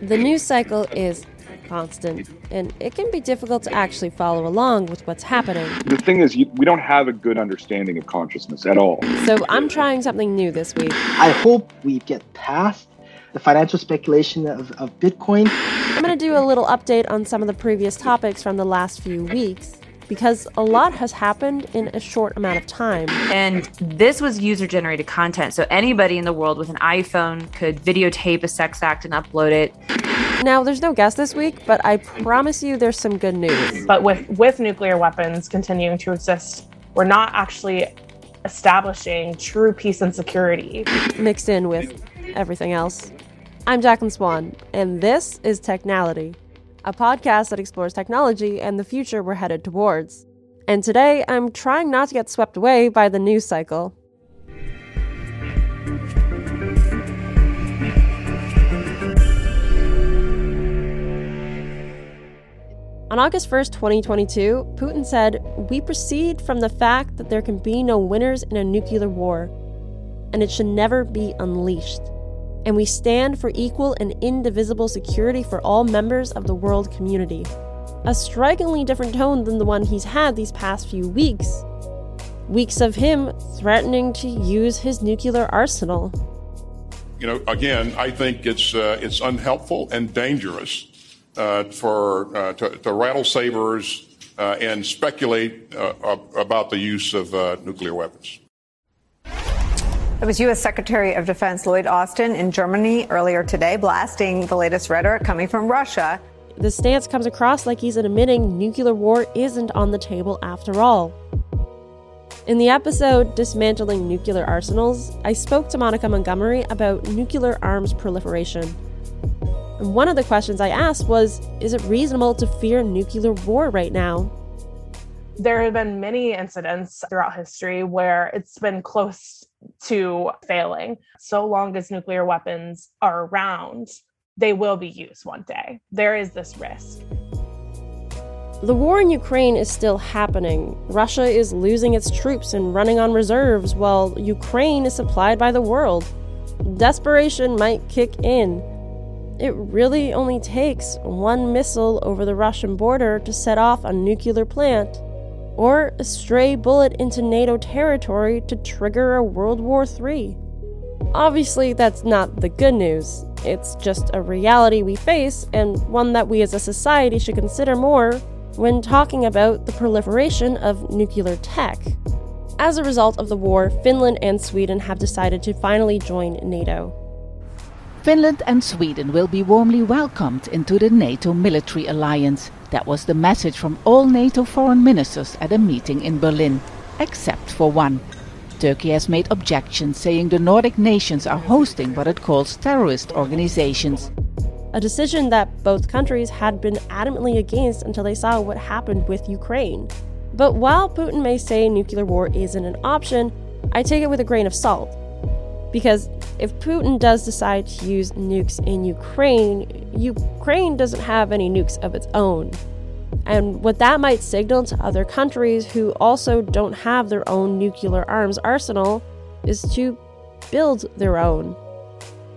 The news cycle is constant, and it can be difficult to actually follow along with what's happening. The thing is, you, we don't have a good understanding of consciousness at all. So I'm trying something new this week. I hope we get past the financial speculation of, of Bitcoin. I'm going to do a little update on some of the previous topics from the last few weeks because a lot has happened in a short amount of time. And this was user generated content. So anybody in the world with an iPhone could videotape a sex act and upload it. Now, there's no guest this week, but I promise you there's some good news. But with, with nuclear weapons continuing to exist, we're not actually establishing true peace and security. Mixed in with everything else. I'm Jacqueline Swan, and this is Technality, a podcast that explores technology and the future we're headed towards. And today, I'm trying not to get swept away by the news cycle. On August 1st, 2022, Putin said, We proceed from the fact that there can be no winners in a nuclear war, and it should never be unleashed. And we stand for equal and indivisible security for all members of the world community. A strikingly different tone than the one he's had these past few weeks. Weeks of him threatening to use his nuclear arsenal. You know, again, I think it's uh, it's unhelpful and dangerous uh, for uh, to, to, rattle sabers uh, and speculate uh, about the use of uh, nuclear weapons. It was U.S. Secretary of Defense Lloyd Austin in Germany earlier today, blasting the latest rhetoric coming from Russia. The stance comes across like he's admitting nuclear war isn't on the table after all. In the episode Dismantling Nuclear Arsenals, I spoke to Monica Montgomery about nuclear arms proliferation. And one of the questions I asked was Is it reasonable to fear nuclear war right now? There have been many incidents throughout history where it's been close to failing. So long as nuclear weapons are around, they will be used one day. There is this risk. The war in Ukraine is still happening. Russia is losing its troops and running on reserves while Ukraine is supplied by the world. Desperation might kick in. It really only takes one missile over the Russian border to set off a nuclear plant, or a stray bullet into NATO territory to trigger a World War III. Obviously, that's not the good news. It's just a reality we face, and one that we as a society should consider more when talking about the proliferation of nuclear tech. As a result of the war, Finland and Sweden have decided to finally join NATO. Finland and Sweden will be warmly welcomed into the NATO military alliance. That was the message from all NATO foreign ministers at a meeting in Berlin, except for one. Turkey has made objections, saying the Nordic nations are hosting what it calls terrorist organizations. A decision that both countries had been adamantly against until they saw what happened with Ukraine. But while Putin may say nuclear war isn't an option, I take it with a grain of salt. Because if Putin does decide to use nukes in Ukraine, Ukraine doesn't have any nukes of its own. And what that might signal to other countries who also don't have their own nuclear arms arsenal is to build their own.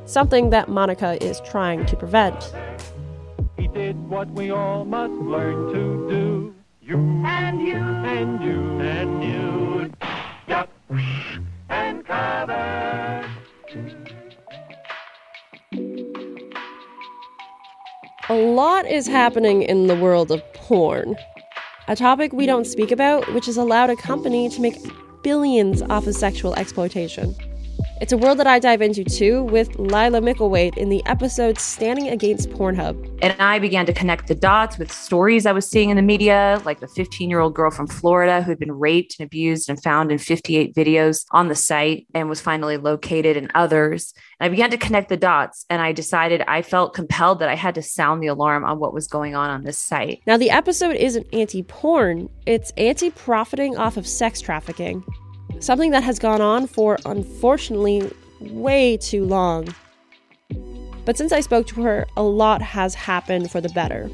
Something that Monica is trying to prevent. He did what we all must learn to do. You and you and you and you. Duck and cover. A lot is happening in the world of porn. A topic we don't speak about, which has allowed a company to make billions off of sexual exploitation. It's a world that I dive into too with Laila Mickelwait in the episode Standing Against Pornhub. And I began to connect the dots with stories I was seeing in the media, like the 15 year old girl from Florida who had been raped and abused and found in 58 videos on the site and was finally located, and others. And I began to connect the dots, and I decided I felt compelled that I had to sound the alarm on what was going on on this site. Now, the episode isn't anti porn, it's anti profiting off of sex trafficking something that has gone on for, unfortunately, way too long. But since I spoke to her, a lot has happened for the better.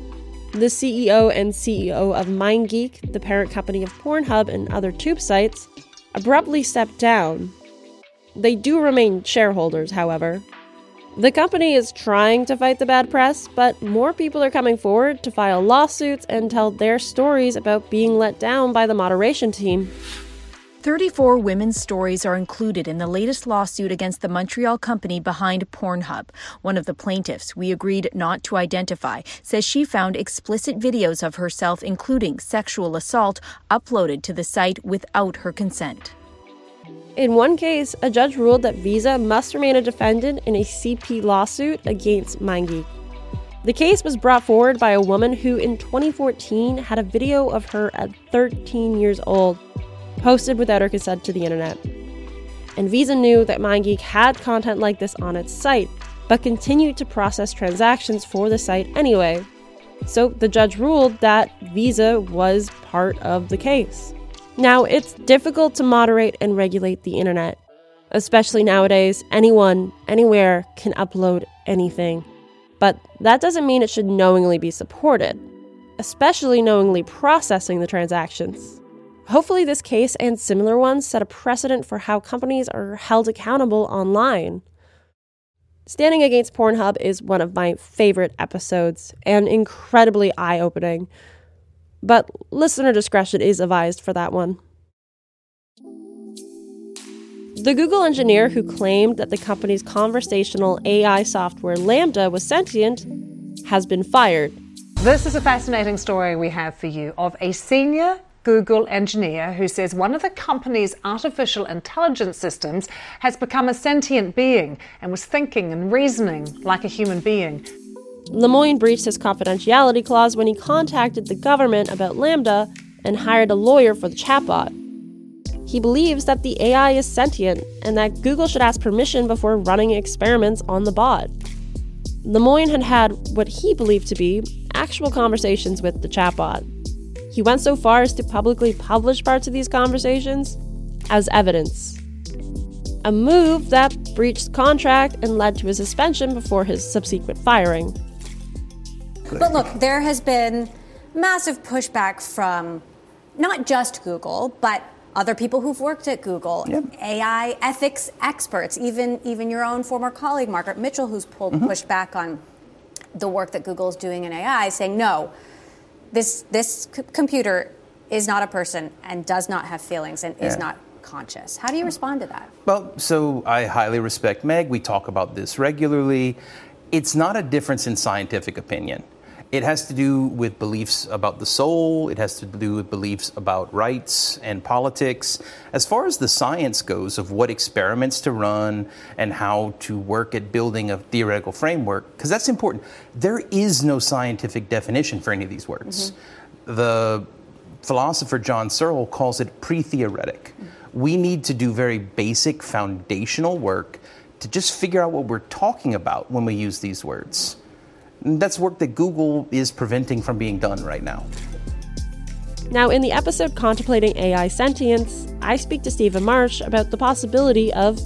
The CEO and CEO of MindGeek, the parent company of Pornhub and other tube sites, abruptly stepped down. They do remain shareholders, however. The company is trying to fight the bad press, but more people are coming forward to file lawsuits and tell their stories about being let down by the moderation team. 34 women's stories are included in the latest lawsuit against the Montreal company behind Pornhub. One of the plaintiffs, we agreed not to identify, says she found explicit videos of herself, including sexual assault, uploaded to the site without her consent. In one case, a judge ruled that Visa must remain a defendant in a CP lawsuit against MindGeek. The case was brought forward by a woman who, in 2014, had a video of her at 13 years old posted without her consent to the internet. And Visa knew that MindGeek had content like this on its site, but continued to process transactions for the site anyway. So the judge ruled that Visa was part of the case. Now, it's difficult to moderate and regulate the internet. Especially nowadays, anyone, anywhere can upload anything. But that doesn't mean it should knowingly be supported, especially knowingly processing the transactions. Hopefully, this case and similar ones set a precedent for how companies are held accountable online. Standing Against Pornhub is one of my favorite episodes and incredibly eye opening, but listener discretion is advised for that one. The Google engineer who claimed that the company's conversational AI software LaMDA was sentient has been fired. This is a fascinating story we have for you of a senior Google engineer who says one of the company's artificial intelligence systems has become a sentient being and was thinking and reasoning like a human being. Lemoine breached his confidentiality clause when he contacted the government about LaMDA and hired a lawyer for the chatbot. He believes that the AI is sentient and that Google should ask permission before running experiments on the bot. Lemoine had had what he believed to be actual conversations with the chatbot. He went so far as to publicly publish parts of these conversations as evidence. A move that breached contract and led to a suspension before his subsequent firing. But look, there has been massive pushback from not just Google, but other people who've worked at Google, yep. AI ethics experts, even even your own former colleague Margaret Mitchell, who's pulled mm-hmm. pushed back on the work that Google is doing in AI, saying no, this this c- computer is not a person and does not have feelings and yeah. is not conscious. How do you respond to that? Well, so I highly respect Meg. We talk about this regularly. It's not a difference in scientific opinion. It has to do with beliefs about the soul, it has to do with beliefs about rights and politics. As far as the science goes of what experiments to run and how to work at building a theoretical framework, because that's important, there is no scientific definition for any of these words. Mm-hmm. The philosopher John Searle calls it pre theoretic. Mm-hmm. We need to do very basic foundational work to just figure out what we're talking about when we use these words. That's work that Google is preventing from being done right now. Now, in the episode Contemplating AI Sentience, I speak to Stephen Marsh about the possibility of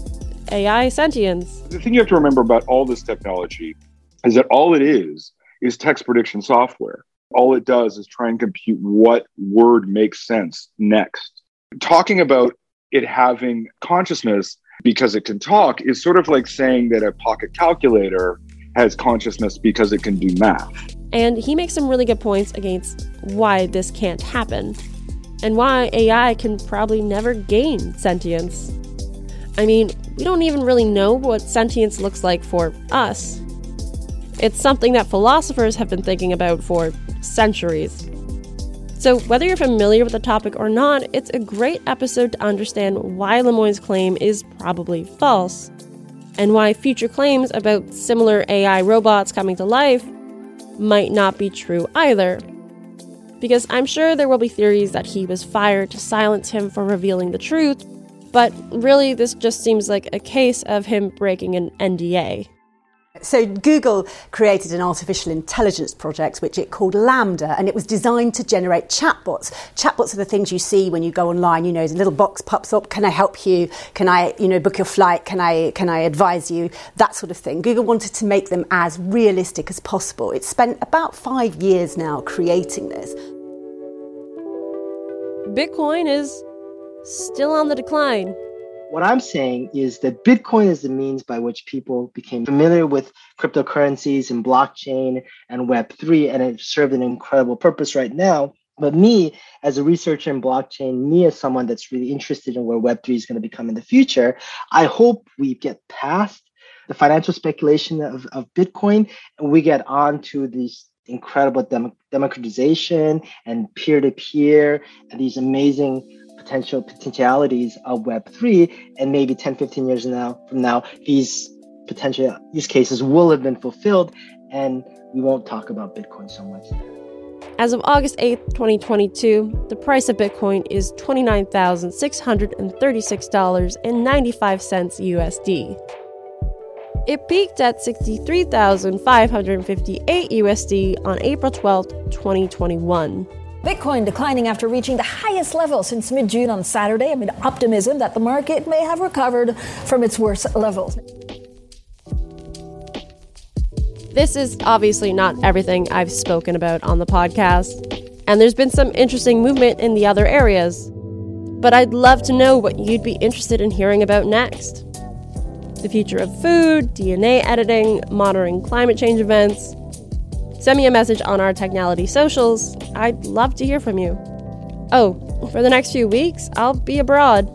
AI sentience. The thing you have to remember about all this technology is that all it is is text prediction software. All it does is try and compute what word makes sense next. Talking about it having consciousness because it can talk is sort of like saying that a pocket calculator has consciousness because it can do math. And he makes some really good points against why this can't happen and why AI can probably never gain sentience. I mean, we don't even really know what sentience looks like for us. It's something that philosophers have been thinking about for centuries. So, whether you're familiar with the topic or not, it's a great episode to understand why Lemoine's claim is probably false and why future claims about similar AI robots coming to life might not be true either. Because I'm sure there will be theories that he was fired to silence him for revealing the truth, but really, this just seems like a case of him breaking an NDA. So, Google created an artificial intelligence project which it called LaMDA, and it was designed to generate chatbots. Chatbots are the things you see when you go online. You know, the little box pops up. Can I help you? Can I, you know, book your flight? Can I, can I advise you? That sort of thing. Google wanted to make them as realistic as possible. It spent about five years now creating this. Bitcoin is still on the decline. What I'm saying is that Bitcoin is the means by which people became familiar with cryptocurrencies and blockchain and Web3, and it served an incredible purpose right now. But me, as a researcher in blockchain, me as someone that's really interested in where Web3 is going to become in the future, I hope we get past the financial speculation of, of Bitcoin and we get on to these incredible dem- democratization and peer-to-peer and these amazing potential potentialities of Web3. And maybe 10, 15 years now from now, these potential use cases will have been fulfilled and we won't talk about Bitcoin so much. As of August 8th, 2022, the price of Bitcoin is $29,636.95 USD. It peaked at 63,558 USD on April 12, 2021. Bitcoin declining after reaching the highest level since mid June on Saturday amid optimism that the market may have recovered from its worst levels. This is obviously not everything I've spoken about on the podcast, and there's been some interesting movement in the other areas. But I'd love to know what you'd be interested in hearing about next the future of food, DNA editing, monitoring climate change events. Send me a message on our Technality socials. I'd love to hear from you. Oh, for the next few weeks, I'll be abroad.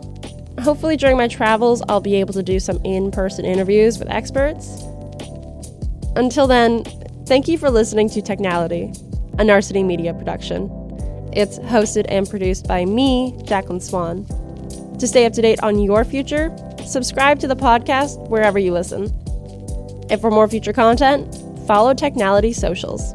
Hopefully, during my travels, I'll be able to do some in person interviews with experts. Until then, thank you for listening to Technality, a Narcity Media production. It's hosted and produced by me, Jacqueline Swan. To stay up to date on your future, subscribe to the podcast wherever you listen. And for more future content, follow Technality socials.